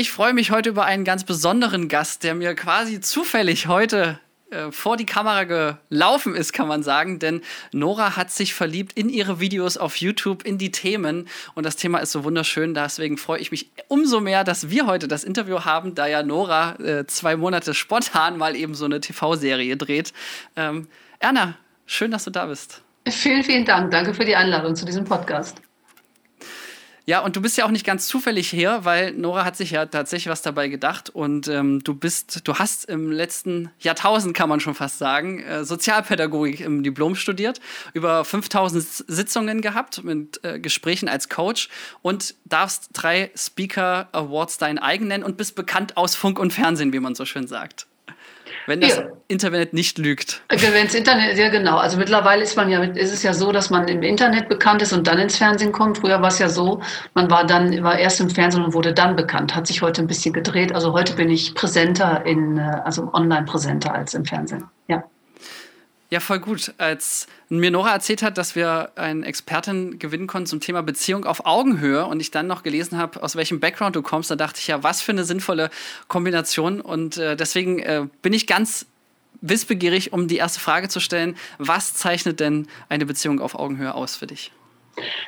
Ich freue mich heute über einen ganz besonderen Gast, der mir quasi zufällig heute äh, vor die Kamera gelaufen ist, kann man sagen. Denn Nora hat sich verliebt in ihre Videos auf YouTube, in die Themen. Und das Thema ist so wunderschön. Deswegen freue ich mich umso mehr, dass wir heute das Interview haben, da ja Nora äh, zwei Monate spontan mal eben so eine TV-Serie dreht. Ähm, Erna, schön, dass du da bist. Vielen, vielen Dank. Danke für die Einladung zu diesem Podcast. Ja, und du bist ja auch nicht ganz zufällig hier, weil Nora hat sich ja tatsächlich was dabei gedacht und ähm, du bist, du hast im letzten Jahrtausend, kann man schon fast sagen, äh, Sozialpädagogik im Diplom studiert, über 5000 Sitzungen gehabt mit äh, Gesprächen als Coach und darfst drei Speaker Awards dein eigen nennen und bist bekannt aus Funk und Fernsehen, wie man so schön sagt. Wenn das ja. Internet nicht lügt. Wenn das Internet, ja genau. Also mittlerweile ist man ja, ist es ja so, dass man im Internet bekannt ist und dann ins Fernsehen kommt. Früher war es ja so, man war dann, war erst im Fernsehen und wurde dann bekannt. Hat sich heute ein bisschen gedreht. Also heute bin ich präsenter in, äh, also online präsenter als im Fernsehen. Ja. Ja, voll gut. Als mir Nora erzählt hat, dass wir einen Experten gewinnen konnten zum Thema Beziehung auf Augenhöhe und ich dann noch gelesen habe, aus welchem Background du kommst, da dachte ich ja, was für eine sinnvolle Kombination. Und äh, deswegen äh, bin ich ganz wissbegierig, um die erste Frage zu stellen. Was zeichnet denn eine Beziehung auf Augenhöhe aus für dich?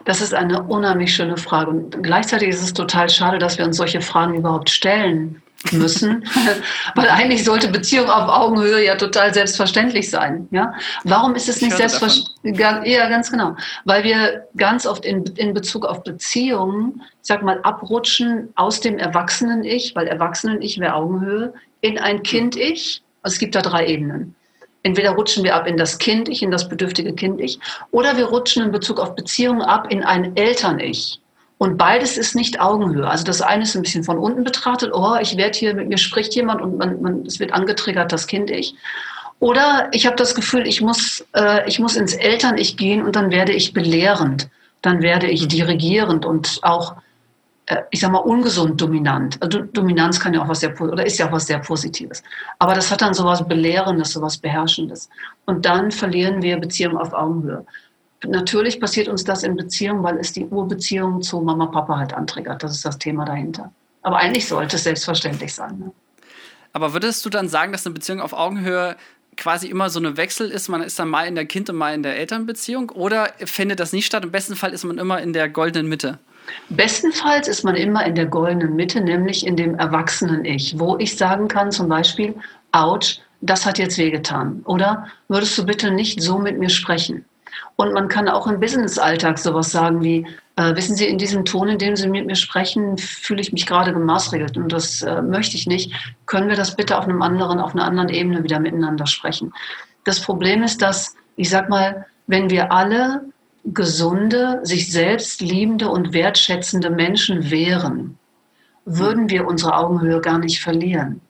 Das ist eine unheimlich schöne Frage. Und gleichzeitig ist es total schade, dass wir uns solche Fragen überhaupt stellen müssen, weil eigentlich sollte Beziehung auf Augenhöhe ja total selbstverständlich sein. Ja? Warum ist es nicht selbstverständlich? Ja, ganz genau. Weil wir ganz oft in, in Bezug auf Beziehungen, ich sag mal, abrutschen aus dem Erwachsenen-Ich, weil Erwachsenen-Ich wäre Augenhöhe, in ein Kind-Ich. Also es gibt da drei Ebenen. Entweder rutschen wir ab in das Kind-Ich, in das bedürftige Kind-Ich, oder wir rutschen in Bezug auf Beziehungen ab in ein Eltern-Ich. Und beides ist nicht Augenhöhe. Also das eine ist ein bisschen von unten betrachtet, oh, ich werde hier, mit mir spricht jemand und man, man, es wird angetriggert, das Kind ich. Oder ich habe das Gefühl, ich muss, äh, ich muss ins Eltern-Ich gehen und dann werde ich belehrend, dann werde ich mhm. dirigierend und auch, äh, ich sag mal, ungesund dominant. Also Dominanz kann ja auch was sehr, oder ist ja auch was sehr Positives. Aber das hat dann sowas Belehrendes, sowas Beherrschendes. Und dann verlieren wir Beziehungen auf Augenhöhe. Natürlich passiert uns das in Beziehungen, weil es die Urbeziehung zu Mama, Papa halt antriggert. Das ist das Thema dahinter. Aber eigentlich sollte es selbstverständlich sein. Ne? Aber würdest du dann sagen, dass eine Beziehung auf Augenhöhe quasi immer so eine Wechsel ist? Man ist dann mal in der Kind- und mal in der Elternbeziehung? Oder findet das nicht statt? Im besten Fall ist man immer in der goldenen Mitte? Bestenfalls ist man immer in der goldenen Mitte, nämlich in dem Erwachsenen-Ich, wo ich sagen kann, zum Beispiel, ouch, das hat jetzt wehgetan. Oder würdest du bitte nicht so mit mir sprechen? Und man kann auch im Business-Alltag sowas sagen wie, äh, wissen Sie, in diesem Ton, in dem Sie mit mir sprechen, fühle ich mich gerade gemaßregelt und das äh, möchte ich nicht. Können wir das bitte auf einem anderen, auf einer anderen Ebene wieder miteinander sprechen? Das Problem ist, dass, ich sag mal, wenn wir alle gesunde, sich selbst liebende und wertschätzende Menschen wären, würden wir unsere Augenhöhe gar nicht verlieren.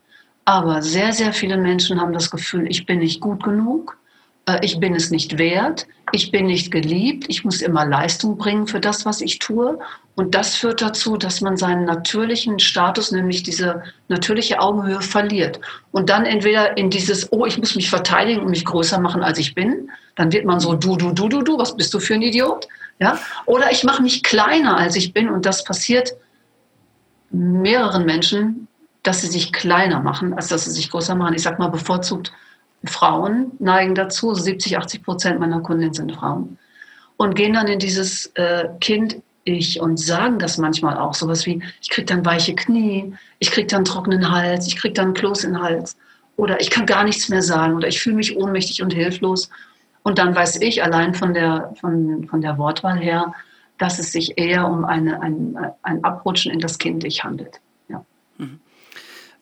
Aber sehr, sehr viele Menschen haben das Gefühl, ich bin nicht gut genug, ich bin es nicht wert, ich bin nicht geliebt, ich muss immer Leistung bringen für das, was ich tue. Und das führt dazu, dass man seinen natürlichen Status, nämlich diese natürliche Augenhöhe, verliert. Und dann entweder in dieses, oh, ich muss mich verteidigen und mich größer machen, als ich bin. Dann wird man so, du, du, du, du, du, was bist du für ein Idiot? Ja? Oder ich mache mich kleiner, als ich bin. Und das passiert mehreren Menschen, dass sie sich kleiner machen, als dass sie sich größer machen. Ich sage mal bevorzugt Frauen neigen dazu, 70, 80 Prozent meiner Kundinnen sind Frauen, und gehen dann in dieses äh, Kind-Ich und sagen das manchmal auch, sowas wie, ich kriege dann weiche Knie, ich kriege dann trockenen Hals, ich kriege dann Kloß in den Hals oder ich kann gar nichts mehr sagen oder ich fühle mich ohnmächtig und hilflos. Und dann weiß ich allein von der, von, von der Wortwahl her, dass es sich eher um eine, ein, ein Abrutschen in das Kind-Ich handelt.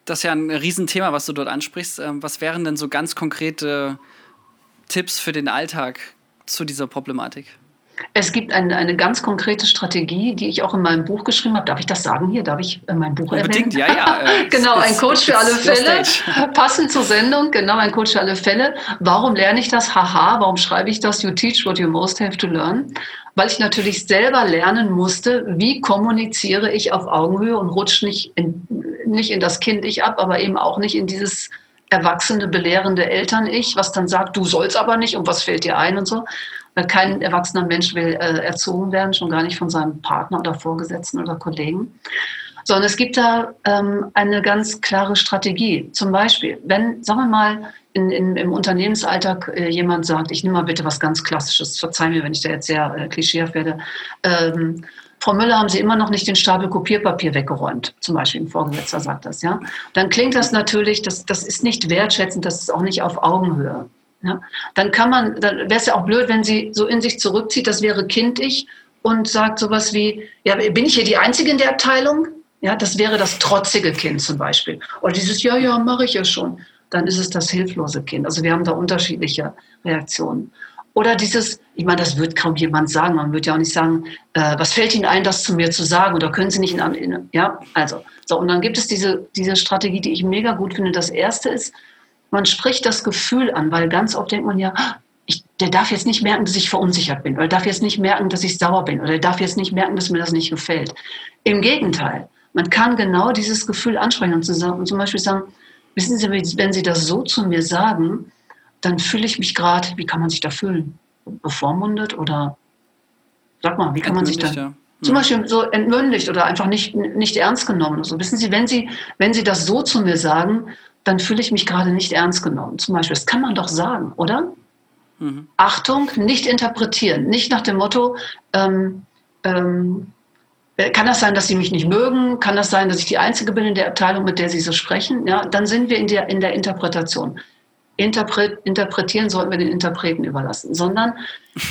Das ist ja ein Riesenthema, was du dort ansprichst. Ähm, was wären denn so ganz konkrete Tipps für den Alltag zu dieser Problematik? Es gibt eine, eine ganz konkrete Strategie, die ich auch in meinem Buch geschrieben habe. Darf ich das sagen hier? Darf ich äh, mein Buch Unbedingt, erwähnen? ja, ja. Äh, genau, ein Coach für alle Fälle. Passend zur Sendung, genau, ein Coach für alle Fälle. Warum lerne ich das? Haha, warum schreibe ich das? You teach what you most have to learn. Weil ich natürlich selber lernen musste, wie kommuniziere ich auf Augenhöhe und rutsche nicht in, nicht in das Kind-Ich ab, aber eben auch nicht in dieses erwachsene, belehrende Eltern-Ich, was dann sagt, du sollst aber nicht und was fällt dir ein und so. Kein erwachsener Mensch will äh, erzogen werden, schon gar nicht von seinem Partner oder Vorgesetzten oder Kollegen. Sondern es gibt da ähm, eine ganz klare Strategie. Zum Beispiel, wenn, sagen wir mal, in, in, im Unternehmensalltag äh, jemand sagt, ich nehme mal bitte was ganz Klassisches, verzeih mir, wenn ich da jetzt sehr äh, klischeehaft werde. Ähm, Frau Müller, haben Sie immer noch nicht den Stapel Kopierpapier weggeräumt? Zum Beispiel ein Vorgesetzter sagt das, ja. Dann klingt das natürlich, das, das ist nicht wertschätzend, das ist auch nicht auf Augenhöhe. Ja? Dann kann man, dann wäre es ja auch blöd, wenn sie so in sich zurückzieht, das wäre kindlich und sagt sowas wie, ja, bin ich hier die Einzige in der Abteilung? Ja, das wäre das trotzige Kind zum Beispiel. Oder dieses, ja, ja, mache ich ja schon. Dann ist es das hilflose Kind. Also wir haben da unterschiedliche Reaktionen. Oder dieses, ich meine, das wird kaum jemand sagen. Man wird ja auch nicht sagen, äh, was fällt Ihnen ein, das zu mir zu sagen? Oder können Sie nicht in, in ja, also. So, und dann gibt es diese, diese Strategie, die ich mega gut finde. Das erste ist, man spricht das Gefühl an, weil ganz oft denkt man ja, ich, der darf jetzt nicht merken, dass ich verunsichert bin, oder darf jetzt nicht merken, dass ich sauer bin, oder der darf jetzt nicht merken, dass mir das nicht gefällt. Im Gegenteil, man kann genau dieses Gefühl ansprechen und, zum Beispiel sagen, wissen Sie, wenn Sie das so zu mir sagen, dann fühle ich mich gerade, wie kann man sich da fühlen? Bevormundet oder sag mal, wie kann man sich da ja. zum Beispiel so entmündigt oder einfach nicht, nicht ernst genommen? So wissen Sie, wenn Sie, wenn Sie das so zu mir sagen, dann fühle ich mich gerade nicht ernst genommen. Zum Beispiel, das kann man doch sagen, oder? Mhm. Achtung, nicht interpretieren, nicht nach dem Motto, ähm, ähm, kann das sein, dass Sie mich nicht mögen? Kann das sein, dass ich die Einzige bin in der Abteilung, mit der Sie so sprechen? Ja, dann sind wir in der, in der Interpretation. Interpret, interpretieren sollten wir den Interpreten überlassen, sondern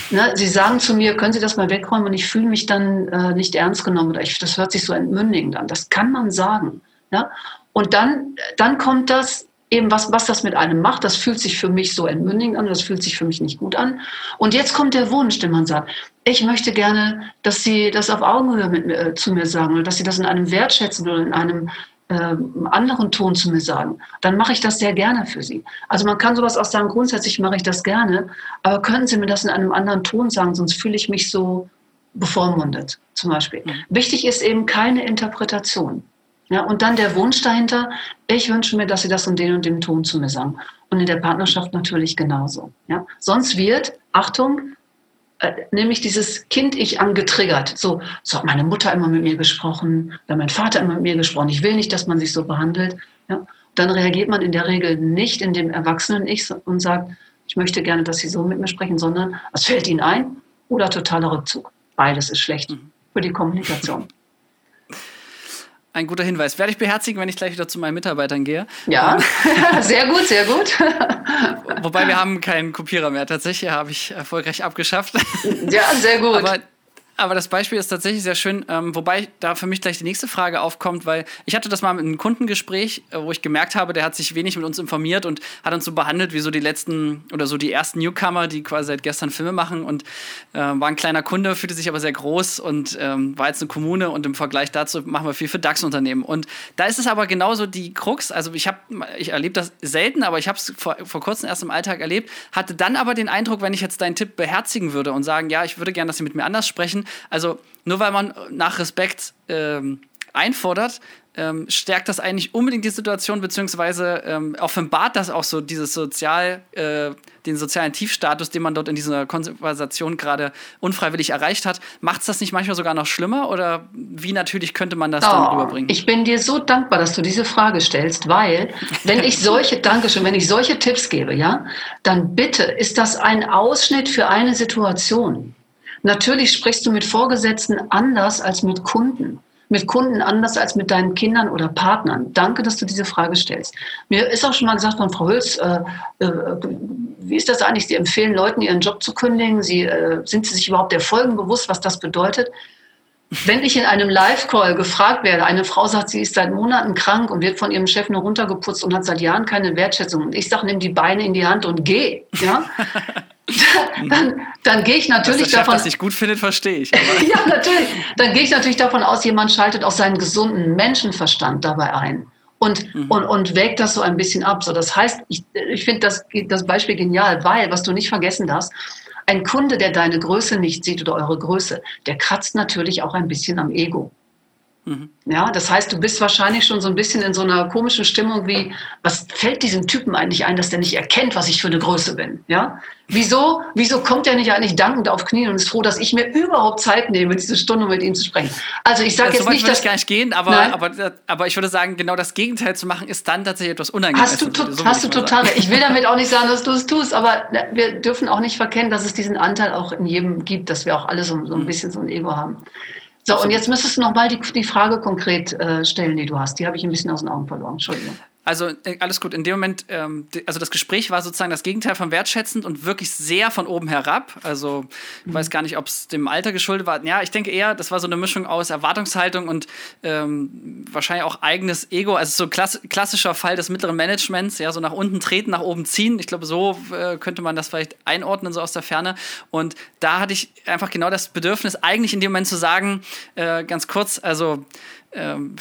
ne, Sie sagen zu mir, können Sie das mal wegräumen und ich fühle mich dann äh, nicht ernst genommen oder ich, das hört sich so entmündigend an. Das kann man sagen. Ja? Und dann, dann kommt das eben, was, was das mit einem macht. Das fühlt sich für mich so entmündigend an, das fühlt sich für mich nicht gut an. Und jetzt kommt der Wunsch, den man sagt, ich möchte gerne, dass Sie das auf Augenhöhe mit, äh, zu mir sagen oder dass Sie das in einem wertschätzen oder in einem äh, anderen Ton zu mir sagen, dann mache ich das sehr gerne für Sie. Also man kann sowas auch sagen, grundsätzlich mache ich das gerne, aber könnten Sie mir das in einem anderen Ton sagen, sonst fühle ich mich so bevormundet zum Beispiel. Mhm. Wichtig ist eben keine Interpretation. Ja, und dann der Wunsch dahinter, ich wünsche mir, dass Sie das in den und dem Ton zu mir sagen. Und in der Partnerschaft natürlich genauso. Ja. Sonst wird, Achtung, äh, nämlich dieses Kind-Ich angetriggert. So, so hat meine Mutter immer mit mir gesprochen, oder mein Vater immer mit mir gesprochen. Ich will nicht, dass man sich so behandelt. Ja. Dann reagiert man in der Regel nicht in dem Erwachsenen-Ich und sagt, ich möchte gerne, dass Sie so mit mir sprechen, sondern was fällt Ihnen ein? Oder totaler Rückzug. Beides ist schlecht mhm. für die Kommunikation. Ein guter Hinweis. Werde ich beherzigen, wenn ich gleich wieder zu meinen Mitarbeitern gehe. Ja, sehr gut, sehr gut. Wobei wir haben keinen Kopierer mehr. Tatsächlich habe ich erfolgreich abgeschafft. Ja, sehr gut. Aber aber das Beispiel ist tatsächlich sehr schön, ähm, wobei da für mich gleich die nächste Frage aufkommt, weil ich hatte das mal mit einem Kundengespräch, äh, wo ich gemerkt habe, der hat sich wenig mit uns informiert und hat uns so behandelt wie so die letzten oder so die ersten Newcomer, die quasi seit gestern Filme machen und äh, war ein kleiner Kunde, fühlte sich aber sehr groß und ähm, war jetzt eine Kommune und im Vergleich dazu machen wir viel für DAX-Unternehmen. Und da ist es aber genauso die Krux, also ich habe, ich erlebe das selten, aber ich habe es vor, vor kurzem erst im Alltag erlebt, hatte dann aber den Eindruck, wenn ich jetzt deinen Tipp beherzigen würde und sagen, ja, ich würde gerne, dass Sie mit mir anders sprechen, also nur weil man nach Respekt ähm, einfordert, ähm, stärkt das eigentlich unbedingt die Situation, beziehungsweise ähm, offenbart das auch so dieses sozial, äh, den sozialen Tiefstatus, den man dort in dieser Konversation gerade unfreiwillig erreicht hat. Macht es das nicht manchmal sogar noch schlimmer oder wie natürlich könnte man das oh, dann rüberbringen? Ich bin dir so dankbar, dass du diese Frage stellst, weil wenn ich solche, Dankeschön, wenn ich solche Tipps gebe, ja, dann bitte ist das ein Ausschnitt für eine Situation. Natürlich sprichst du mit Vorgesetzten anders als mit Kunden. Mit Kunden anders als mit deinen Kindern oder Partnern. Danke, dass du diese Frage stellst. Mir ist auch schon mal gesagt von Frau Hülz, äh, äh, wie ist das eigentlich? Sie empfehlen Leuten, ihren Job zu kündigen. Sie, äh, sind sie sich überhaupt der Folgen bewusst, was das bedeutet? Wenn ich in einem Live-Call gefragt werde, eine Frau sagt, sie ist seit Monaten krank und wird von ihrem Chef nur runtergeputzt und hat seit Jahren keine Wertschätzung. Und ich sage, nimm die Beine in die Hand und geh. Ja? dann, dann gehe ich natürlich Dass der davon. Was ich gut findet, verstehe ich. ja, natürlich. Dann gehe ich natürlich davon aus, jemand schaltet auch seinen gesunden Menschenverstand dabei ein und, mhm. und, und wägt das so ein bisschen ab. So, das heißt, ich, ich finde das, das Beispiel genial, weil, was du nicht vergessen darfst, ein Kunde, der deine Größe nicht sieht oder eure Größe, der kratzt natürlich auch ein bisschen am Ego. Mhm. Ja, das heißt, du bist wahrscheinlich schon so ein bisschen in so einer komischen Stimmung wie, was fällt diesem Typen eigentlich ein, dass der nicht erkennt, was ich für eine Größe bin? Ja? Wieso, wieso kommt er nicht eigentlich dankend auf Knien und ist froh, dass ich mir überhaupt Zeit nehme, diese Stunde mit ihm zu sprechen? Also ich sage ja, jetzt nicht, dass... gar nicht gehen, aber, aber, aber ich würde sagen, genau das Gegenteil zu machen, ist dann tatsächlich etwas unangenehmes. Hast du, so hast du total recht. Ich will damit auch nicht sagen, dass du es tust, aber wir dürfen auch nicht verkennen, dass es diesen Anteil auch in jedem gibt, dass wir auch alle so, so ein mhm. bisschen so ein Ego haben. So, und jetzt müsstest du noch mal die, die Frage konkret äh, stellen, die du hast. Die habe ich ein bisschen aus den Augen verloren. Entschuldigung. Also äh, alles gut. In dem Moment, ähm, also das Gespräch war sozusagen das Gegenteil von wertschätzend und wirklich sehr von oben herab. Also ich weiß gar nicht, ob es dem Alter geschuldet war. Ja, ich denke eher, das war so eine Mischung aus Erwartungshaltung und ähm, wahrscheinlich auch eigenes Ego. Also so klass klassischer Fall des mittleren Managements, ja, so nach unten treten, nach oben ziehen. Ich glaube, so äh, könnte man das vielleicht einordnen, so aus der Ferne. Und da hatte ich einfach genau das Bedürfnis, eigentlich in dem Moment zu sagen, äh, ganz kurz, also ähm,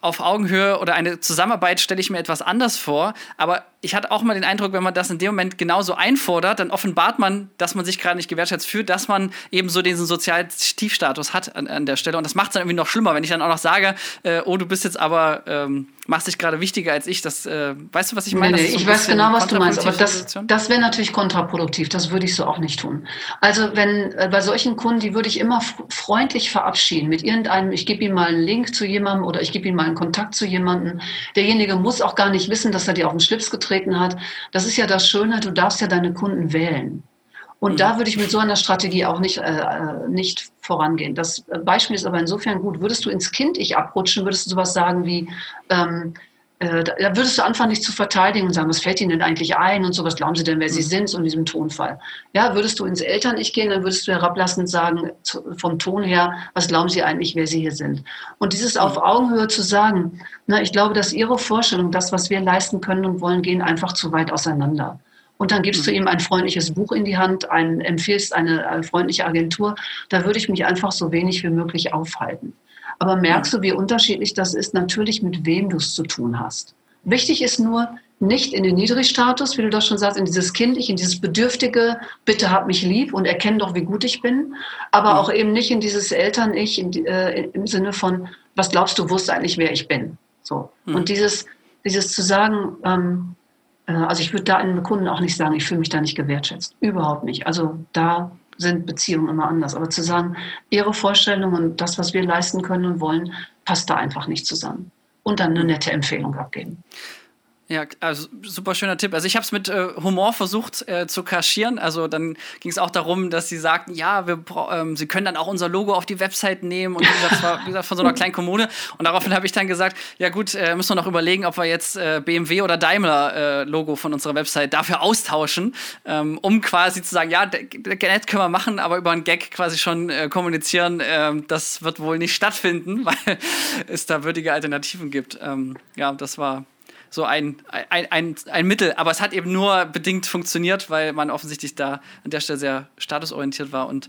auf Augenhöhe oder eine Zusammenarbeit stelle ich mir etwas anders vor. Aber ich hatte auch mal den Eindruck, wenn man das in dem Moment genauso einfordert, dann offenbart man, dass man sich gerade nicht gewertschätzt fühlt, dass man eben so diesen sozialen Tiefstatus hat an, an der Stelle. Und das macht es dann irgendwie noch schlimmer, wenn ich dann auch noch sage, äh, oh, du bist jetzt aber, ähm, machst dich gerade wichtiger als ich. Das, äh, weißt du, was ich meine? Nee, nee, ich weiß genau, was du meinst, aber das, das wäre natürlich kontraproduktiv. Das würde ich so auch nicht tun. Also wenn äh, bei solchen Kunden, die würde ich immer freundlich verabschieden mit irgendeinem, ich gebe ihm mal einen Link zu jemandem oder ich gebe ihm mal einen Kontakt zu jemandem. Derjenige muss auch gar nicht wissen, dass er dir auf den Schlips getreten aufgetreten hat. Das ist ja das Schöne, du darfst ja deine Kunden wählen. Und mhm. da würde ich mit so einer Strategie auch nicht, äh, nicht vorangehen. Das Beispiel ist aber insofern gut. Würdest du ins Kind-Ich abrutschen, würdest du sowas sagen wie, ähm, äh, da würdest du anfangen, dich zu verteidigen und sagen, was fällt Ihnen denn eigentlich ein und so, was glauben Sie denn, wer Sie mhm. sind, so in diesem Tonfall. Ja, würdest du ins Eltern-Ich gehen, dann würdest du herablassend sagen, vom Ton her, was glauben Sie eigentlich, wer Sie hier sind. Und dieses mhm. auf Augenhöhe zu sagen, na, ich glaube, dass Ihre Vorstellung, das, was wir leisten können und wollen, gehen einfach zu weit auseinander. Und dann gibst du mhm. ihm ein freundliches Buch in die Hand, ein, empfiehlst eine, eine freundliche Agentur. Da würde ich mich einfach so wenig wie möglich aufhalten. Aber merkst du, wie unterschiedlich das ist? Natürlich, mit wem du es zu tun hast. Wichtig ist nur, nicht in den Niedrigstatus, wie du das schon sagst, in dieses Kindliche, in dieses Bedürftige, bitte hab mich lieb und erkenn doch, wie gut ich bin, aber auch eben nicht in dieses Eltern-Ich äh, im Sinne von, was glaubst du, wusste eigentlich, wer ich bin. So. Mhm. Und dieses, dieses zu sagen, ähm, äh, also ich würde da einem Kunden auch nicht sagen, ich fühle mich da nicht gewertschätzt. Überhaupt nicht. Also da sind Beziehungen immer anders. Aber zu sagen, ihre Vorstellung und das, was wir leisten können und wollen, passt da einfach nicht zusammen. Und dann eine nette Empfehlung abgeben. Ja, also super schöner Tipp. Also ich habe es mit äh, Humor versucht äh, zu kaschieren. Also dann ging es auch darum, dass sie sagten, ja, wir ähm, sie können dann auch unser Logo auf die Website nehmen und das war wie gesagt von so einer kleinen Kommune. Und daraufhin habe ich dann gesagt, ja gut, äh, müssen wir noch überlegen, ob wir jetzt äh, BMW oder Daimler äh, Logo von unserer Website dafür austauschen, ähm, um quasi zu sagen, ja, nett können wir machen, aber über einen Gag quasi schon äh, kommunizieren. Ähm, das wird wohl nicht stattfinden, weil es da würdige Alternativen gibt. Ähm, ja, das war so ein, ein, ein, ein Mittel. Aber es hat eben nur bedingt funktioniert, weil man offensichtlich da an der Stelle sehr statusorientiert war und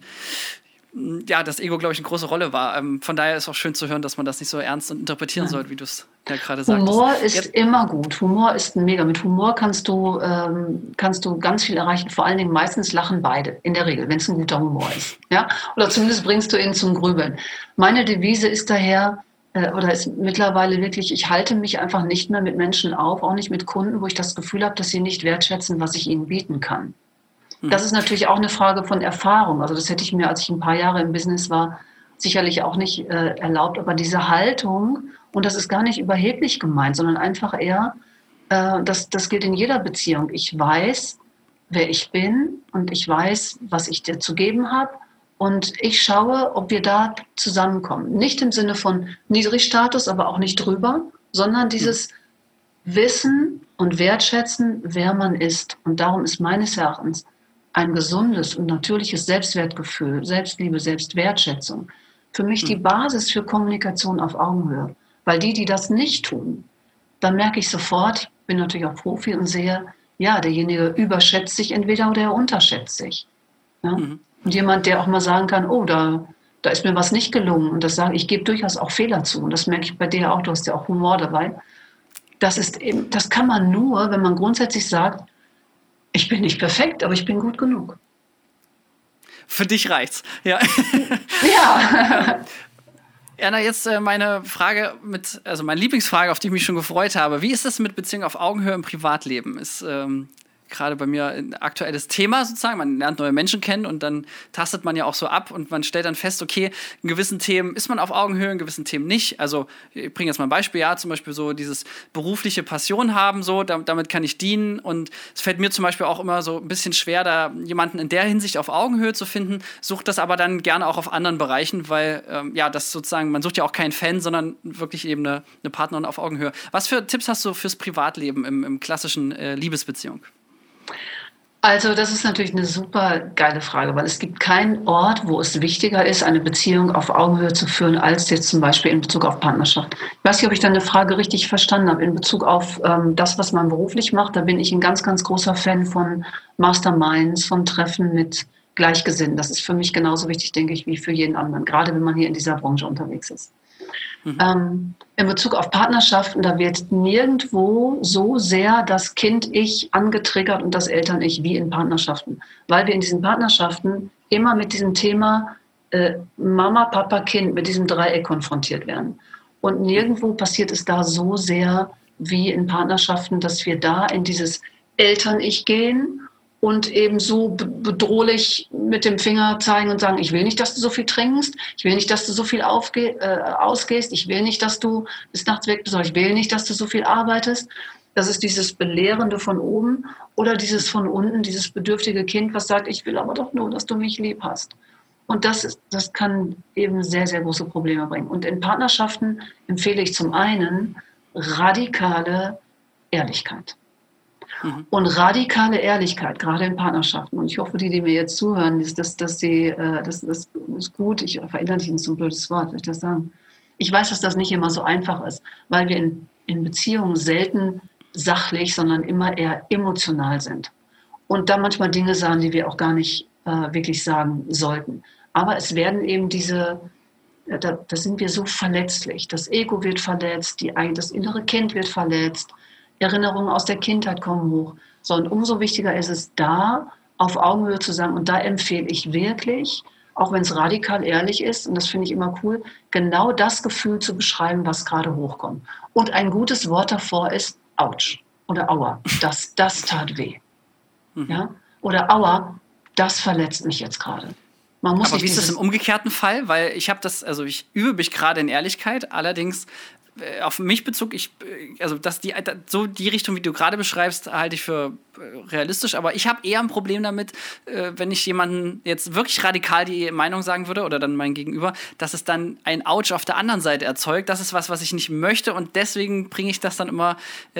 mm, ja, das Ego, glaube ich, eine große Rolle war. Ähm, von daher ist auch schön zu hören, dass man das nicht so ernst und interpretieren soll, wie du es ja gerade sagst. Humor ist Jetzt, immer gut. Humor ist mega. Mit Humor kannst du, ähm, kannst du ganz viel erreichen. Vor allen Dingen meistens lachen beide, in der Regel, wenn es ein guter Humor ist. Ja? Oder zumindest bringst du ihn zum Grübeln. Meine Devise ist daher, oder ist mittlerweile wirklich, ich halte mich einfach nicht mehr mit Menschen auf, auch nicht mit Kunden, wo ich das Gefühl habe, dass sie nicht wertschätzen, was ich ihnen bieten kann. Hm. Das ist natürlich auch eine Frage von Erfahrung. Also das hätte ich mir, als ich ein paar Jahre im Business war, sicherlich auch nicht äh, erlaubt. Aber diese Haltung, und das ist gar nicht überheblich gemeint, sondern einfach eher, äh, das, das gilt in jeder Beziehung. Ich weiß, wer ich bin und ich weiß, was ich dir zu geben habe und ich schaue, ob wir da zusammenkommen. Nicht im Sinne von Niedrigstatus, aber auch nicht drüber, sondern dieses Wissen und Wertschätzen, wer man ist. Und darum ist meines Erachtens ein gesundes und natürliches Selbstwertgefühl, Selbstliebe, Selbstwertschätzung für mich die hm. Basis für Kommunikation auf Augenhöhe. Weil die, die das nicht tun, dann merke ich sofort, bin natürlich auch Profi und sehe, ja, derjenige überschätzt sich entweder oder er unterschätzt sich. Ja? Mhm. Und jemand, der auch mal sagen kann, oh, da, da ist mir was nicht gelungen. Und das sage ich, gebe durchaus auch Fehler zu. Und das merke ich bei dir auch, du hast ja auch Humor dabei. Das, ist eben, das kann man nur, wenn man grundsätzlich sagt, ich bin nicht perfekt, aber ich bin gut genug. Für dich reicht's. Ja. Ja. Erna, jetzt äh, meine Frage mit, also meine Lieblingsfrage, auf die ich mich schon gefreut habe. Wie ist das mit Beziehung auf Augenhöhe im Privatleben? Ist ähm, gerade bei mir ein aktuelles Thema sozusagen. Man lernt neue Menschen kennen und dann tastet man ja auch so ab und man stellt dann fest, okay, in gewissen Themen ist man auf Augenhöhe, in gewissen Themen nicht. Also ich bringe jetzt mal ein Beispiel, ja, zum Beispiel so dieses berufliche Passion haben, so, damit kann ich dienen und es fällt mir zum Beispiel auch immer so ein bisschen schwer, da jemanden in der Hinsicht auf Augenhöhe zu finden, sucht das aber dann gerne auch auf anderen Bereichen, weil ähm, ja, das sozusagen, man sucht ja auch keinen Fan, sondern wirklich eben eine, eine Partnerin auf Augenhöhe. Was für Tipps hast du fürs Privatleben im, im klassischen äh, Liebesbeziehung? Also das ist natürlich eine super geile Frage, weil es gibt keinen Ort, wo es wichtiger ist, eine Beziehung auf Augenhöhe zu führen, als jetzt zum Beispiel in Bezug auf Partnerschaft. Ich weiß nicht, ob ich deine Frage richtig verstanden habe. In Bezug auf ähm, das, was man beruflich macht, da bin ich ein ganz, ganz großer Fan von Masterminds, von Treffen mit Gleichgesinnten. Das ist für mich genauso wichtig, denke ich, wie für jeden anderen, gerade wenn man hier in dieser Branche unterwegs ist. Mhm. Ähm, in Bezug auf Partnerschaften, da wird nirgendwo so sehr das Kind-Ich angetriggert und das Eltern-Ich wie in Partnerschaften, weil wir in diesen Partnerschaften immer mit diesem Thema äh, Mama, Papa, Kind, mit diesem Dreieck konfrontiert werden. Und nirgendwo passiert es da so sehr wie in Partnerschaften, dass wir da in dieses Eltern-Ich gehen und eben so bedrohlich mit dem Finger zeigen und sagen, ich will nicht, dass du so viel trinkst, ich will nicht, dass du so viel aufge äh, ausgehst, ich will nicht, dass du bis nachts weg bist, ich will nicht, dass du so viel arbeitest. Das ist dieses Belehrende von oben oder dieses von unten, dieses bedürftige Kind, was sagt, ich will aber doch nur, dass du mich lieb hast. Und das, ist, das kann eben sehr, sehr große Probleme bringen. Und in Partnerschaften empfehle ich zum einen radikale Ehrlichkeit. Mhm. Und radikale Ehrlichkeit, gerade in Partnerschaften. Und ich hoffe, die, die mir jetzt zuhören, ist, dass, dass sie, äh, das, das ist gut. Ich verinnerliche so ein blödes Wort, soll ich das sagen? Ich weiß, dass das nicht immer so einfach ist, weil wir in, in Beziehungen selten sachlich, sondern immer eher emotional sind. Und da manchmal Dinge sagen, die wir auch gar nicht äh, wirklich sagen sollten. Aber es werden eben diese, da, da, sind wir so verletzlich. Das Ego wird verletzt, die, das innere Kind wird verletzt, Erinnerungen aus der Kindheit kommen hoch. So, und umso wichtiger ist es, da auf Augenhöhe zu sein. Und da empfehle ich wirklich, auch wenn es radikal ehrlich ist, und das finde ich immer cool, genau das Gefühl zu beschreiben, was gerade hochkommt. Und ein gutes Wort davor ist Autsch oder Aua, das, das tat weh. Mhm. Ja? Oder Aua, das verletzt mich jetzt gerade. Man muss Aber wie ist das im umgekehrten Fall? Weil ich habe das, also ich übe mich gerade in Ehrlichkeit, allerdings auf mich bezog, ich, äh, also dass die, so die Richtung, wie du gerade beschreibst, halte ich für äh, realistisch, aber ich habe eher ein Problem damit, wenn ich jemanden jetzt wirklich radikal die Meinung sagen würde oder dann mein Gegenüber, dass es dann ein Ouch auf der anderen Seite erzeugt. Das ist was, was ich nicht möchte und deswegen bringe ich das dann immer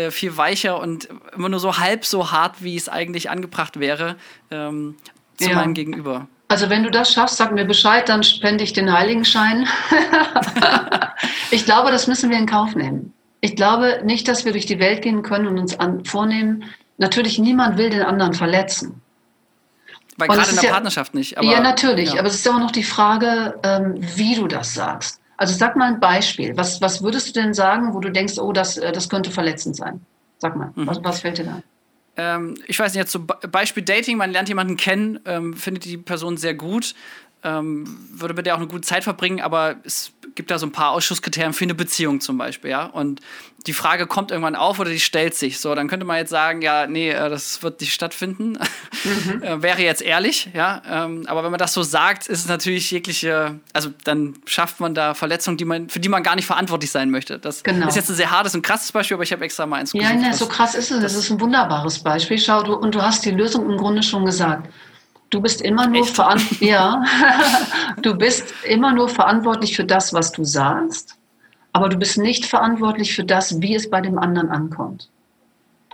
viel weicher und immer nur so halb so hart, wie es eigentlich angebracht wäre, ähm, zu ja. meinem Gegenüber. Also wenn du das schaffst, sag mir Bescheid, dann spende ich den Heiligenschein. ich glaube, das müssen wir in Kauf nehmen. Ich glaube nicht, dass wir durch die Welt gehen können und uns an, vornehmen, natürlich niemand will den anderen verletzen. Weil gerade in der ja, Partnerschaft nicht. Aber, ja, natürlich. Ja. Aber es ist immer noch die Frage, ähm, wie du das sagst. Also sag mal ein Beispiel. Was, was würdest du denn sagen, wo du denkst, oh, das, äh, das könnte verletzend sein? Sag mal, mhm. was, was fällt dir da? Ähm, ich weiß nicht, jetzt zum Beispiel Dating, man lernt jemanden kennen, ähm, findet die Person sehr gut, ähm, würde mit der auch eine gute Zeit verbringen, aber es gibt da so ein paar Ausschusskriterien für eine Beziehung zum Beispiel, ja. Und die Frage kommt irgendwann auf oder die stellt sich. So, dann könnte man jetzt sagen, ja, nee, äh, das wird nicht stattfinden. Mhm. Äh, wäre jetzt ehrlich, ja. Ähm, aber wenn man das so sagt, ist es natürlich jegliche, also dann schafft man da Verletzungen, die man, für die man gar nicht verantwortlich sein möchte. Das genau. ist jetzt ein sehr hartes und krasses Beispiel, aber ich habe extra mal eins gesucht. Ja, so krass ist es. Das ist ein wunderbares Beispiel. Schau, du, und du hast die Lösung im Grunde schon gesagt. Du bist immer nur ja, du bist immer nur verantwortlich für das, was du sagst, aber du bist nicht verantwortlich für das, wie es bei dem anderen ankommt.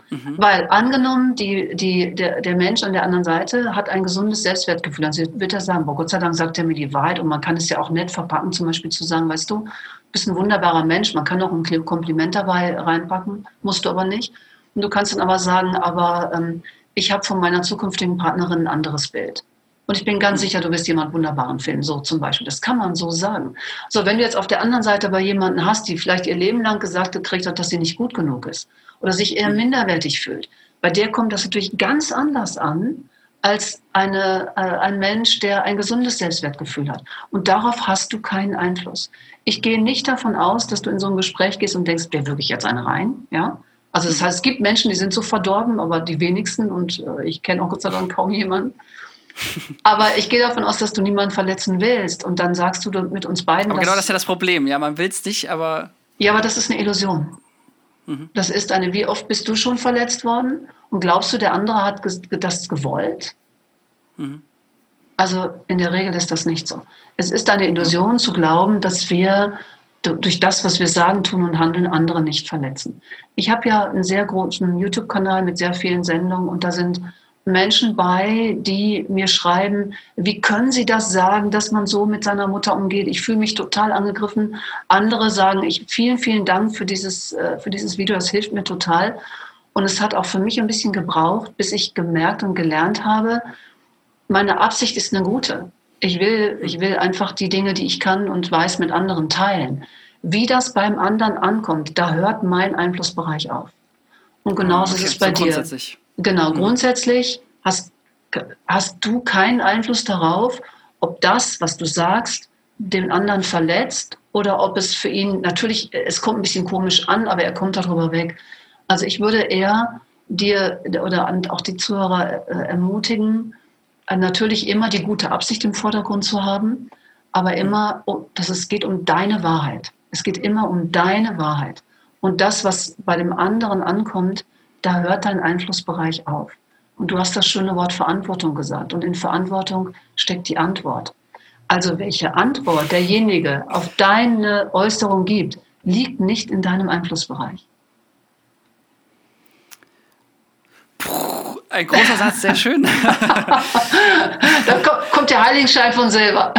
Mhm. Weil angenommen, die, die, der, der Mensch an der anderen Seite hat ein gesundes Selbstwertgefühl, dann wird er sagen, boah, Gott sei Dank sagt er mir die Wahrheit und man kann es ja auch nett verpacken, zum Beispiel zu sagen, weißt du, du bist ein wunderbarer Mensch, man kann auch ein Kompliment dabei reinpacken, musst du aber nicht. Und du kannst dann aber sagen, aber ähm, ich habe von meiner zukünftigen Partnerin ein anderes Bild. Und ich bin ganz sicher, du wirst jemand Wunderbaren finden, so zum Beispiel. Das kann man so sagen. So, wenn du jetzt auf der anderen Seite aber jemanden hast, die vielleicht ihr Leben lang gesagt gekriegt hat, dass sie nicht gut genug ist oder sich eher minderwertig fühlt, bei der kommt das natürlich ganz anders an, als eine, äh, ein Mensch, der ein gesundes Selbstwertgefühl hat. Und darauf hast du keinen Einfluss. Ich gehe nicht davon aus, dass du in so ein Gespräch gehst und denkst, wer wirklich jetzt eine rein? Ja? Also das heißt, es gibt Menschen, die sind so verdorben, aber die wenigsten und äh, ich kenne auch Gott sei Dank kaum jemanden. Aber ich gehe davon aus, dass du niemanden verletzen willst und dann sagst du mit uns beiden. Aber genau das ist ja das Problem. Ja, man will es nicht, aber. Ja, aber das ist eine Illusion. Mhm. Das ist eine, wie oft bist du schon verletzt worden? Und glaubst du, der andere hat das gewollt? Mhm. Also in der Regel ist das nicht so. Es ist eine Illusion zu glauben, dass wir durch das, was wir sagen, tun und handeln, andere nicht verletzen. Ich habe ja einen sehr großen YouTube-Kanal mit sehr vielen Sendungen und da sind Menschen bei, die mir schreiben, wie können Sie das sagen, dass man so mit seiner Mutter umgeht? Ich fühle mich total angegriffen. Andere sagen, ich, vielen, vielen Dank für dieses, äh, für dieses Video, das hilft mir total. Und es hat auch für mich ein bisschen gebraucht, bis ich gemerkt und gelernt habe, meine Absicht ist eine gute. Ich will, ich will einfach die Dinge, die ich kann und weiß, mit anderen teilen. Wie das beim anderen ankommt, da hört mein Einflussbereich auf. Und genauso okay, ist es bei so dir. Genau, mhm. grundsätzlich hast, hast du keinen Einfluss darauf, ob das, was du sagst, den anderen verletzt oder ob es für ihn, natürlich, es kommt ein bisschen komisch an, aber er kommt darüber weg. Also ich würde eher dir oder auch die Zuhörer äh, ermutigen, natürlich immer die gute Absicht im Vordergrund zu haben, aber immer, dass es geht um deine Wahrheit. Es geht immer um deine Wahrheit. Und das, was bei dem anderen ankommt, da hört dein Einflussbereich auf. Und du hast das schöne Wort Verantwortung gesagt. Und in Verantwortung steckt die Antwort. Also welche Antwort derjenige auf deine Äußerung gibt, liegt nicht in deinem Einflussbereich. Ein großer Satz, sehr schön. da kommt der Heiligenschein von selber.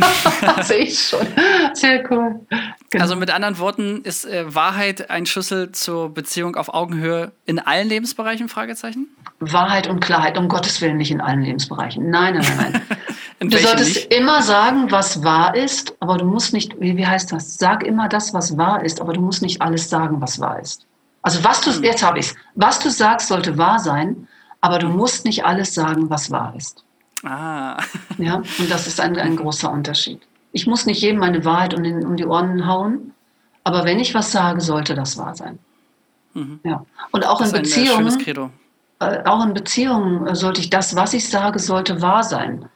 Sehe ich schon. Sehr cool. Genau. Also mit anderen Worten, ist äh, Wahrheit ein Schlüssel zur Beziehung auf Augenhöhe in allen Lebensbereichen? Fragezeichen? Wahrheit und Klarheit, um Gottes Willen nicht in allen Lebensbereichen. Nein, nein, nein. du solltest nicht? immer sagen, was wahr ist, aber du musst nicht, wie, wie heißt das? Sag immer das, was wahr ist, aber du musst nicht alles sagen, was wahr ist. Also was du, hm. jetzt habe ich es, was du sagst, sollte wahr sein, aber du musst nicht alles sagen, was wahr ist. Ah. Ja, und das ist ein, ein großer Unterschied. Ich muss nicht jedem meine Wahrheit um, den, um die Ohren hauen, aber wenn ich was sage, sollte das wahr sein. Mhm. Ja. Und auch das in äh, Beziehungen. Äh, auch in Beziehungen sollte ich das, was ich sage, sollte wahr sein.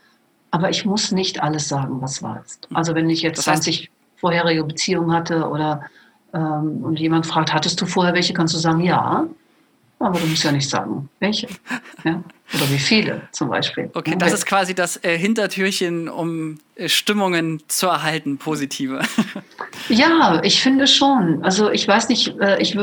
Aber ich muss nicht alles sagen, was wahr ist. Also wenn ich jetzt das heißt, 20 vorherige Beziehungen hatte oder ähm, und jemand fragt, hattest du vorher welche, kannst du sagen, ja. Aber du musst ja nicht sagen, welche. Ja? Oder wie viele zum Beispiel. Okay, das ist quasi das äh, Hintertürchen, um äh, Stimmungen zu erhalten, positive. Ja, ich finde schon. Also ich weiß nicht, äh, ich,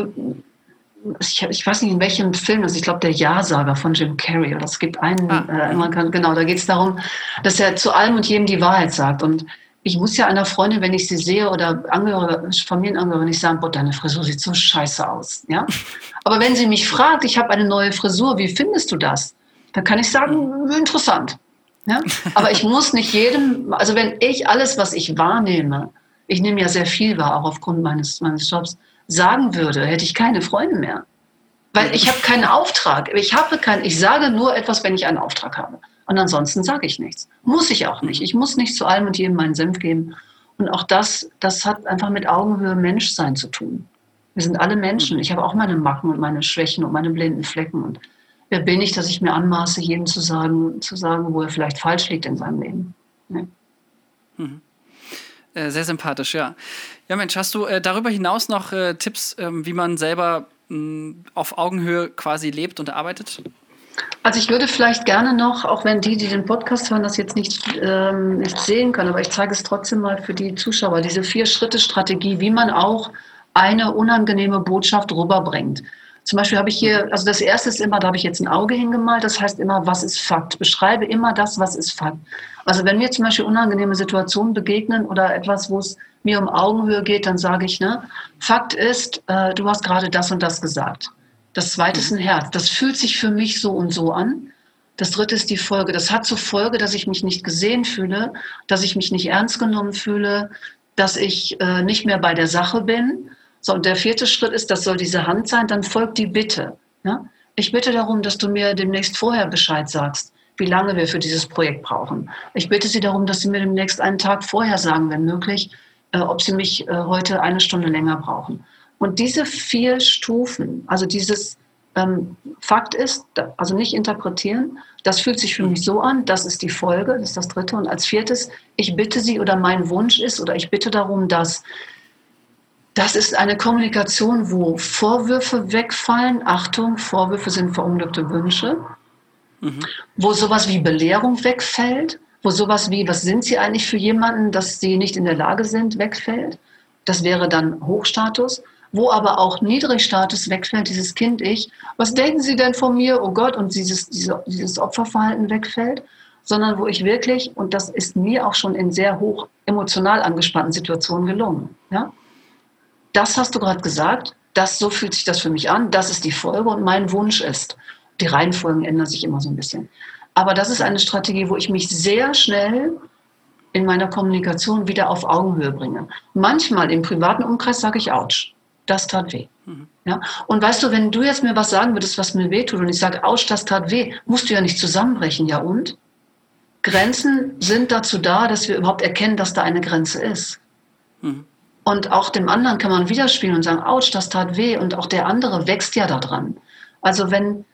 ich, ich, weiß nicht, in welchem Film das ist. Ich glaube, der Ja-Sager von Jim Carrey. Oder es gibt einen, ah. äh, man kann, genau, da geht es darum, dass er zu allem und jedem die Wahrheit sagt. Und ich muss ja einer Freundin, wenn ich sie sehe oder Angehörige, Familienangehörige, nicht sagen, boah, deine Frisur sieht so scheiße aus. Ja? Aber wenn sie mich fragt, ich habe eine neue Frisur, wie findest du das? Dann kann ich sagen, interessant. Ja? Aber ich muss nicht jedem, also wenn ich alles, was ich wahrnehme, ich nehme ja sehr viel wahr, auch aufgrund meines, meines Jobs, sagen würde, hätte ich keine Freunde mehr. Weil ich habe keinen Auftrag. Ich, habe kein, ich sage nur etwas, wenn ich einen Auftrag habe. Und ansonsten sage ich nichts. Muss ich auch nicht. Ich muss nicht zu allem und jedem meinen Senf geben. Und auch das, das hat einfach mit Augenhöhe Menschsein zu tun. Wir sind alle Menschen. Ich habe auch meine Macken und meine Schwächen und meine blinden Flecken. Und wer bin ich, dass ich mir anmaße, jedem zu sagen, zu sagen, wo er vielleicht falsch liegt in seinem Leben. Nee. Mhm. Äh, sehr sympathisch, ja. Ja, Mensch, hast du äh, darüber hinaus noch äh, Tipps, ähm, wie man selber mh, auf Augenhöhe quasi lebt und arbeitet? Also ich würde vielleicht gerne noch, auch wenn die, die den Podcast hören, das jetzt nicht, ähm, nicht sehen können, aber ich zeige es trotzdem mal für die Zuschauer, diese Vier-Schritte-Strategie, wie man auch eine unangenehme Botschaft rüberbringt. Zum Beispiel habe ich hier, also das erste ist immer, da habe ich jetzt ein Auge hingemalt, das heißt immer, was ist Fakt? Beschreibe immer das, was ist Fakt. Also wenn mir zum Beispiel unangenehme Situationen begegnen oder etwas, wo es mir um Augenhöhe geht, dann sage ich, ne, Fakt ist, äh, du hast gerade das und das gesagt. Das zweite ist ein Herz. Das fühlt sich für mich so und so an. Das dritte ist die Folge. Das hat zur Folge, dass ich mich nicht gesehen fühle, dass ich mich nicht ernst genommen fühle, dass ich äh, nicht mehr bei der Sache bin. So, und der vierte Schritt ist, das soll diese Hand sein, dann folgt die Bitte. Ja? Ich bitte darum, dass du mir demnächst vorher Bescheid sagst. wie lange wir für dieses Projekt brauchen. Ich bitte Sie darum, dass Sie mir demnächst einen Tag vorher sagen, wenn möglich, äh, ob Sie mich äh, heute eine Stunde länger brauchen. Und diese vier Stufen, also dieses ähm, Fakt ist, also nicht interpretieren, das fühlt sich für mich so an, das ist die Folge, das ist das dritte. Und als viertes, ich bitte Sie oder mein Wunsch ist oder ich bitte darum, dass das ist eine Kommunikation, wo Vorwürfe wegfallen. Achtung, Vorwürfe sind verunglückte Wünsche. Mhm. Wo sowas wie Belehrung wegfällt, wo sowas wie, was sind Sie eigentlich für jemanden, dass Sie nicht in der Lage sind, wegfällt. Das wäre dann Hochstatus. Wo aber auch Niedrigstatus wegfällt, dieses Kind-Ich. Was denken Sie denn von mir? Oh Gott, und dieses, diese, dieses Opferverhalten wegfällt. Sondern wo ich wirklich, und das ist mir auch schon in sehr hoch emotional angespannten Situationen gelungen. Ja? das hast du gerade gesagt, das, so fühlt sich das für mich an, das ist die Folge und mein Wunsch ist. Die Reihenfolgen ändern sich immer so ein bisschen. Aber das ist eine Strategie, wo ich mich sehr schnell in meiner Kommunikation wieder auf Augenhöhe bringe. Manchmal im privaten Umkreis sage ich, ouch, das tat weh. Ja? Und weißt du, wenn du jetzt mir was sagen würdest, was mir weh tut und ich sage, ouch, das tat weh, musst du ja nicht zusammenbrechen, ja und? Grenzen sind dazu da, dass wir überhaupt erkennen, dass da eine Grenze ist. Mhm. Und auch dem anderen kann man widerspielen und sagen, ouch, das tat weh. Und auch der andere wächst ja daran. Also wenn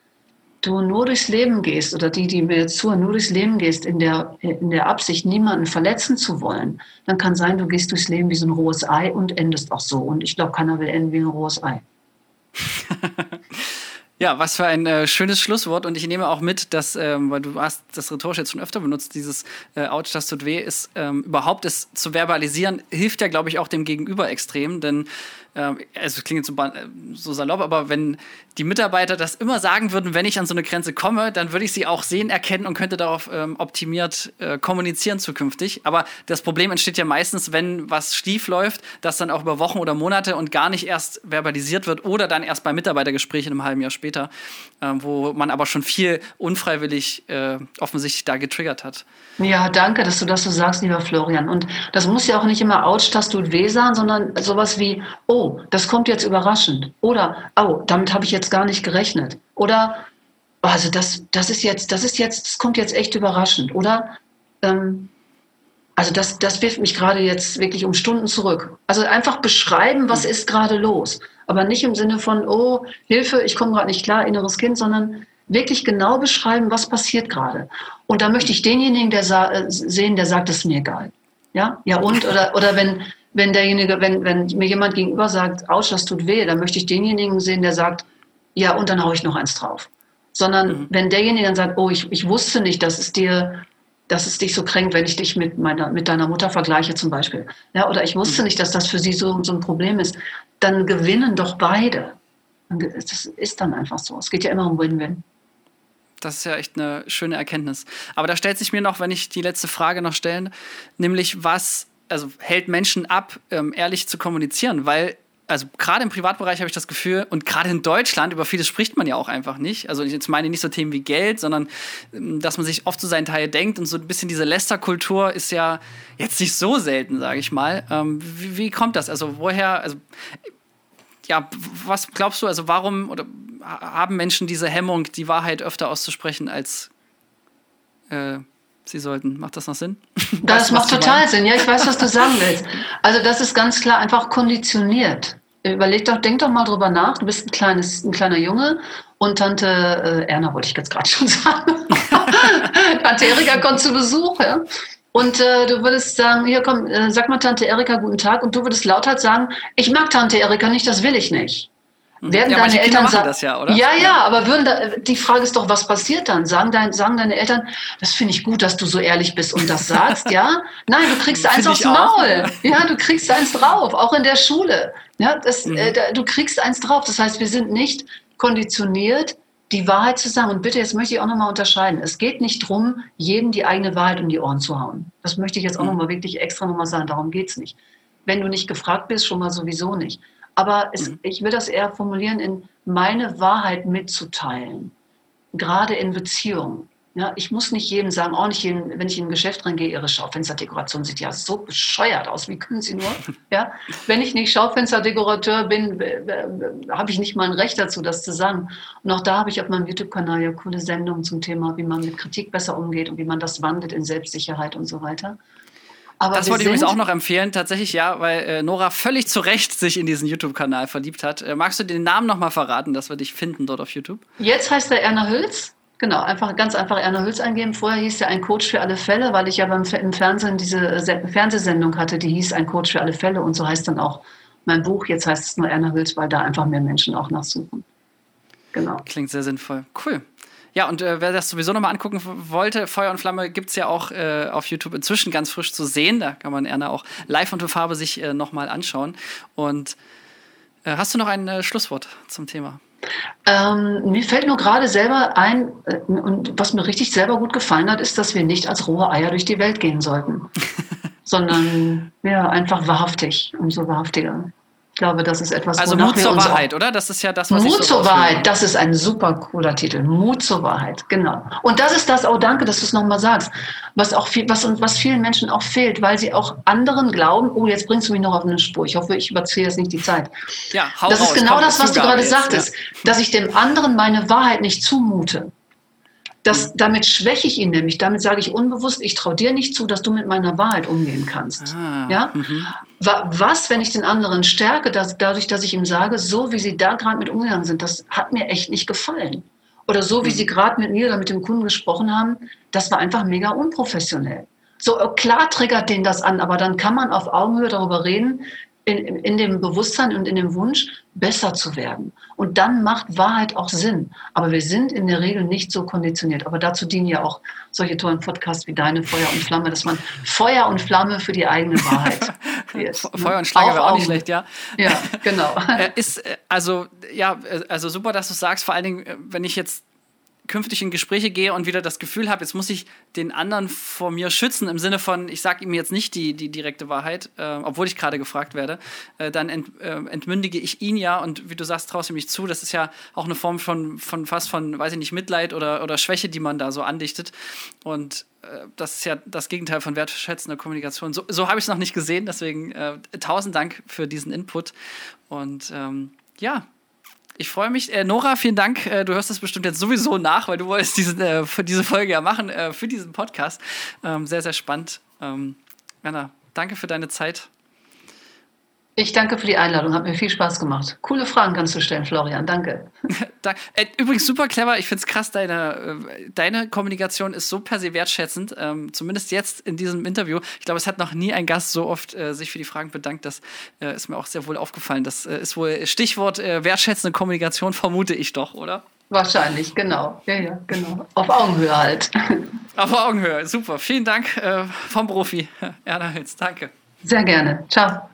du nur durchs Leben gehst oder die, die mir zuhören, nur durchs Leben gehst in der, in der Absicht, niemanden verletzen zu wollen, dann kann sein, du gehst durchs Leben wie so ein rohes Ei und endest auch so. Und ich glaube, keiner will enden wie ein rohes Ei. Ja, was für ein äh, schönes Schlusswort. Und ich nehme auch mit, dass, ähm, weil du hast das rhetorisch jetzt schon öfter benutzt, dieses äh, Ouch, das tut weh, ist ähm, überhaupt es zu verbalisieren, hilft ja, glaube ich, auch dem Gegenüber extrem. Denn also es klingt so, so, salopp, aber wenn die Mitarbeiter das immer sagen würden, wenn ich an so eine Grenze komme, dann würde ich sie auch sehen, erkennen und könnte darauf ähm, optimiert äh, kommunizieren zukünftig. Aber das Problem entsteht ja meistens, wenn was schief läuft, das dann auch über Wochen oder Monate und gar nicht erst verbalisiert wird oder dann erst bei Mitarbeitergesprächen im halben Jahr später, äh, wo man aber schon viel unfreiwillig äh, offensichtlich da getriggert hat. Ja, danke, dass du das so sagst, lieber Florian. Und das muss ja auch nicht immer Ouch, das tut weh sein, sondern sowas wie, oh, das kommt jetzt überraschend. Oder, oh, damit habe ich jetzt gar nicht gerechnet. Oder, also das, das ist jetzt, das ist jetzt, das kommt jetzt echt überraschend. Oder, ähm, also das, das wirft mich gerade jetzt wirklich um Stunden zurück. Also einfach beschreiben, was ist gerade los. Aber nicht im Sinne von, oh, Hilfe, ich komme gerade nicht klar, inneres Kind, sondern wirklich genau beschreiben, was passiert gerade. Und da möchte ich denjenigen der äh, sehen, der sagt, es ist mir egal. Ja, ja und? Oder, oder wenn, wenn derjenige, wenn, wenn mir jemand gegenüber sagt, Autsch, das tut weh, dann möchte ich denjenigen sehen, der sagt, ja, und dann haue ich noch eins drauf. Sondern mhm. wenn derjenige dann sagt, oh, ich, ich wusste nicht, dass es dir, dass es dich so kränkt, wenn ich dich mit meiner, mit deiner Mutter vergleiche zum Beispiel. Ja, oder ich wusste mhm. nicht, dass das für sie so, so ein Problem ist. Dann gewinnen doch beide. Das ist dann einfach so. Es geht ja immer um Win-Win. Das ist ja echt eine schöne Erkenntnis. Aber da stellt sich mir noch, wenn ich die letzte Frage noch stellen, nämlich was also hält Menschen ab, ähm, ehrlich zu kommunizieren, weil also gerade im Privatbereich habe ich das Gefühl, und gerade in Deutschland, über vieles spricht man ja auch einfach nicht. Also ich meine nicht so Themen wie Geld, sondern ähm, dass man sich oft so seinen Teil denkt und so ein bisschen diese Lästerkultur ist ja jetzt nicht so selten, sage ich mal. Ähm, wie, wie, kommt das? Also woher, also ja, was glaubst du, also warum oder haben Menschen diese Hemmung, die Wahrheit öfter auszusprechen als äh, sie sollten. Macht das noch Sinn? Das macht total Sinn. Ja, ich weiß, was du sagen willst. Also das ist ganz klar einfach konditioniert. Überleg doch, denk doch mal drüber nach. Du bist ein kleines, ein kleiner Junge und Tante äh, Erna wollte ich jetzt gerade schon sagen. Tante Erika kommt zu Besuch, ja. Und äh, du würdest sagen, hier komm, äh, sag mal Tante Erika guten Tag und du würdest lauthals sagen, ich mag Tante Erika nicht, das will ich nicht. Werden ja, deine Eltern sagen, das ja, oder? Ja, ja, aber würden da, die Frage ist doch, was passiert dann? Sagen, dein, sagen deine Eltern, das finde ich gut, dass du so ehrlich bist und das sagst, ja? Nein, du kriegst eins aufs Maul. Ja, du kriegst eins drauf, auch in der Schule. Ja, das, mhm. äh, du kriegst eins drauf. Das heißt, wir sind nicht konditioniert, die Wahrheit zu sagen. Und bitte, jetzt möchte ich auch nochmal unterscheiden. Es geht nicht darum, jedem die eigene Wahrheit um die Ohren zu hauen. Das möchte ich jetzt auch mhm. nochmal wirklich extra nochmal sagen. Darum geht es nicht. Wenn du nicht gefragt bist, schon mal sowieso nicht. Aber es, mhm. ich will das eher formulieren, in meine Wahrheit mitzuteilen, gerade in Beziehungen. Ja, ich muss nicht jedem sagen, auch nicht jedem, wenn ich in ein Geschäft reingehe, ihre Schaufensterdekoration sieht ja so bescheuert aus. Wie können Sie nur? Ja, wenn ich nicht Schaufensterdekorateur bin, habe ich nicht mal ein Recht dazu, das zu sagen. Und auch da habe ich auf meinem YouTube-Kanal ja coole Sendungen zum Thema, wie man mit Kritik besser umgeht und wie man das wandelt in Selbstsicherheit und so weiter. Aber das wollte ich übrigens auch noch empfehlen, tatsächlich ja, weil äh, Nora völlig zu Recht sich in diesen YouTube-Kanal verliebt hat. Äh, magst du den Namen noch mal verraten, dass wir dich finden dort auf YouTube? Jetzt heißt er Erna Hülz. Genau, einfach ganz einfach Erna Hülz eingeben. Vorher hieß er ein Coach für alle Fälle, weil ich ja beim, im Fernsehen diese Fernsehsendung hatte, die hieß ein Coach für alle Fälle und so heißt dann auch mein Buch. Jetzt heißt es nur Erna Hülz, weil da einfach mehr Menschen auch nachsuchen. Genau. Klingt sehr sinnvoll. Cool. Ja, und äh, wer das sowieso nochmal angucken wollte, Feuer und Flamme gibt es ja auch äh, auf YouTube inzwischen ganz frisch zu sehen. Da kann man Erna auch live und in Farbe sich äh, nochmal anschauen. Und äh, hast du noch ein äh, Schlusswort zum Thema? Ähm, mir fällt nur gerade selber ein, äh, und was mir richtig selber gut gefallen hat, ist, dass wir nicht als rohe Eier durch die Welt gehen sollten, sondern ja, einfach wahrhaftig, umso wahrhaftiger. Ich glaube, das ist etwas, Also Mut zur Wahrheit, oder? Das ist ja das, was Mut ich so zur Wahrheit, das ist ein super cooler Titel. Mut zur Wahrheit, genau. Und das ist das, oh danke, dass du es nochmal sagst, was auch viel, was, was vielen Menschen auch fehlt, weil sie auch anderen glauben, oh, jetzt bringst du mich noch auf eine Spur. Ich hoffe, ich überziehe jetzt nicht die Zeit. Ja, hau Das raus, ist genau das, was du gerade jetzt, sagtest, ja. dass ich dem anderen meine Wahrheit nicht zumute. Das, damit schwäche ich ihn nämlich. Damit sage ich unbewusst, ich traue dir nicht zu, dass du mit meiner Wahrheit umgehen kannst. Ah, ja? Mhm. Was, wenn ich den anderen stärke, dass, dadurch, dass ich ihm sage, so wie sie da gerade mit umgegangen sind, das hat mir echt nicht gefallen. Oder so wie mhm. sie gerade mit mir oder mit dem Kunden gesprochen haben, das war einfach mega unprofessionell. So klar triggert den das an, aber dann kann man auf Augenhöhe darüber reden, in, in dem Bewusstsein und in dem Wunsch, besser zu werden. Und dann macht Wahrheit auch Sinn. Aber wir sind in der Regel nicht so konditioniert. Aber dazu dienen ja auch solche tollen Podcasts wie deine Feuer und Flamme, dass man Feuer und Flamme für die eigene Wahrheit wird. Feuer und Schlange wäre auch nicht schlecht, ja. Ja, genau. Äh, ist, äh, also, ja, äh, also super, dass du sagst, vor allen Dingen, wenn ich jetzt künftig in Gespräche gehe und wieder das Gefühl habe, jetzt muss ich den anderen vor mir schützen, im Sinne von, ich sage ihm jetzt nicht die, die direkte Wahrheit, äh, obwohl ich gerade gefragt werde, äh, dann ent, äh, entmündige ich ihn ja und wie du sagst, traust du mich zu. Das ist ja auch eine Form von, von fast von, weiß ich nicht, Mitleid oder, oder Schwäche, die man da so andichtet. Und äh, das ist ja das Gegenteil von wertschätzender Kommunikation. So, so habe ich es noch nicht gesehen, deswegen äh, tausend Dank für diesen Input. Und ähm, ja, ich freue mich. Äh, Nora, vielen Dank. Äh, du hörst das bestimmt jetzt sowieso nach, weil du wolltest diese, äh, diese Folge ja machen, äh, für diesen Podcast. Ähm, sehr, sehr spannend. Ähm, Anna, danke für deine Zeit. Ich danke für die Einladung, hat mir viel Spaß gemacht. Coole Fragen kannst du stellen, Florian, danke. Äh, übrigens super clever, ich finde es krass, deine, äh, deine Kommunikation ist so per se wertschätzend, ähm, zumindest jetzt in diesem Interview. Ich glaube, es hat noch nie ein Gast so oft äh, sich für die Fragen bedankt, das äh, ist mir auch sehr wohl aufgefallen. Das äh, ist wohl Stichwort äh, wertschätzende Kommunikation, vermute ich doch, oder? Wahrscheinlich, genau. Ja, ja, genau. Auf Augenhöhe halt. Auf Augenhöhe, super. Vielen Dank vom Profi, Erna Hülz. Danke. Sehr gerne. Ciao.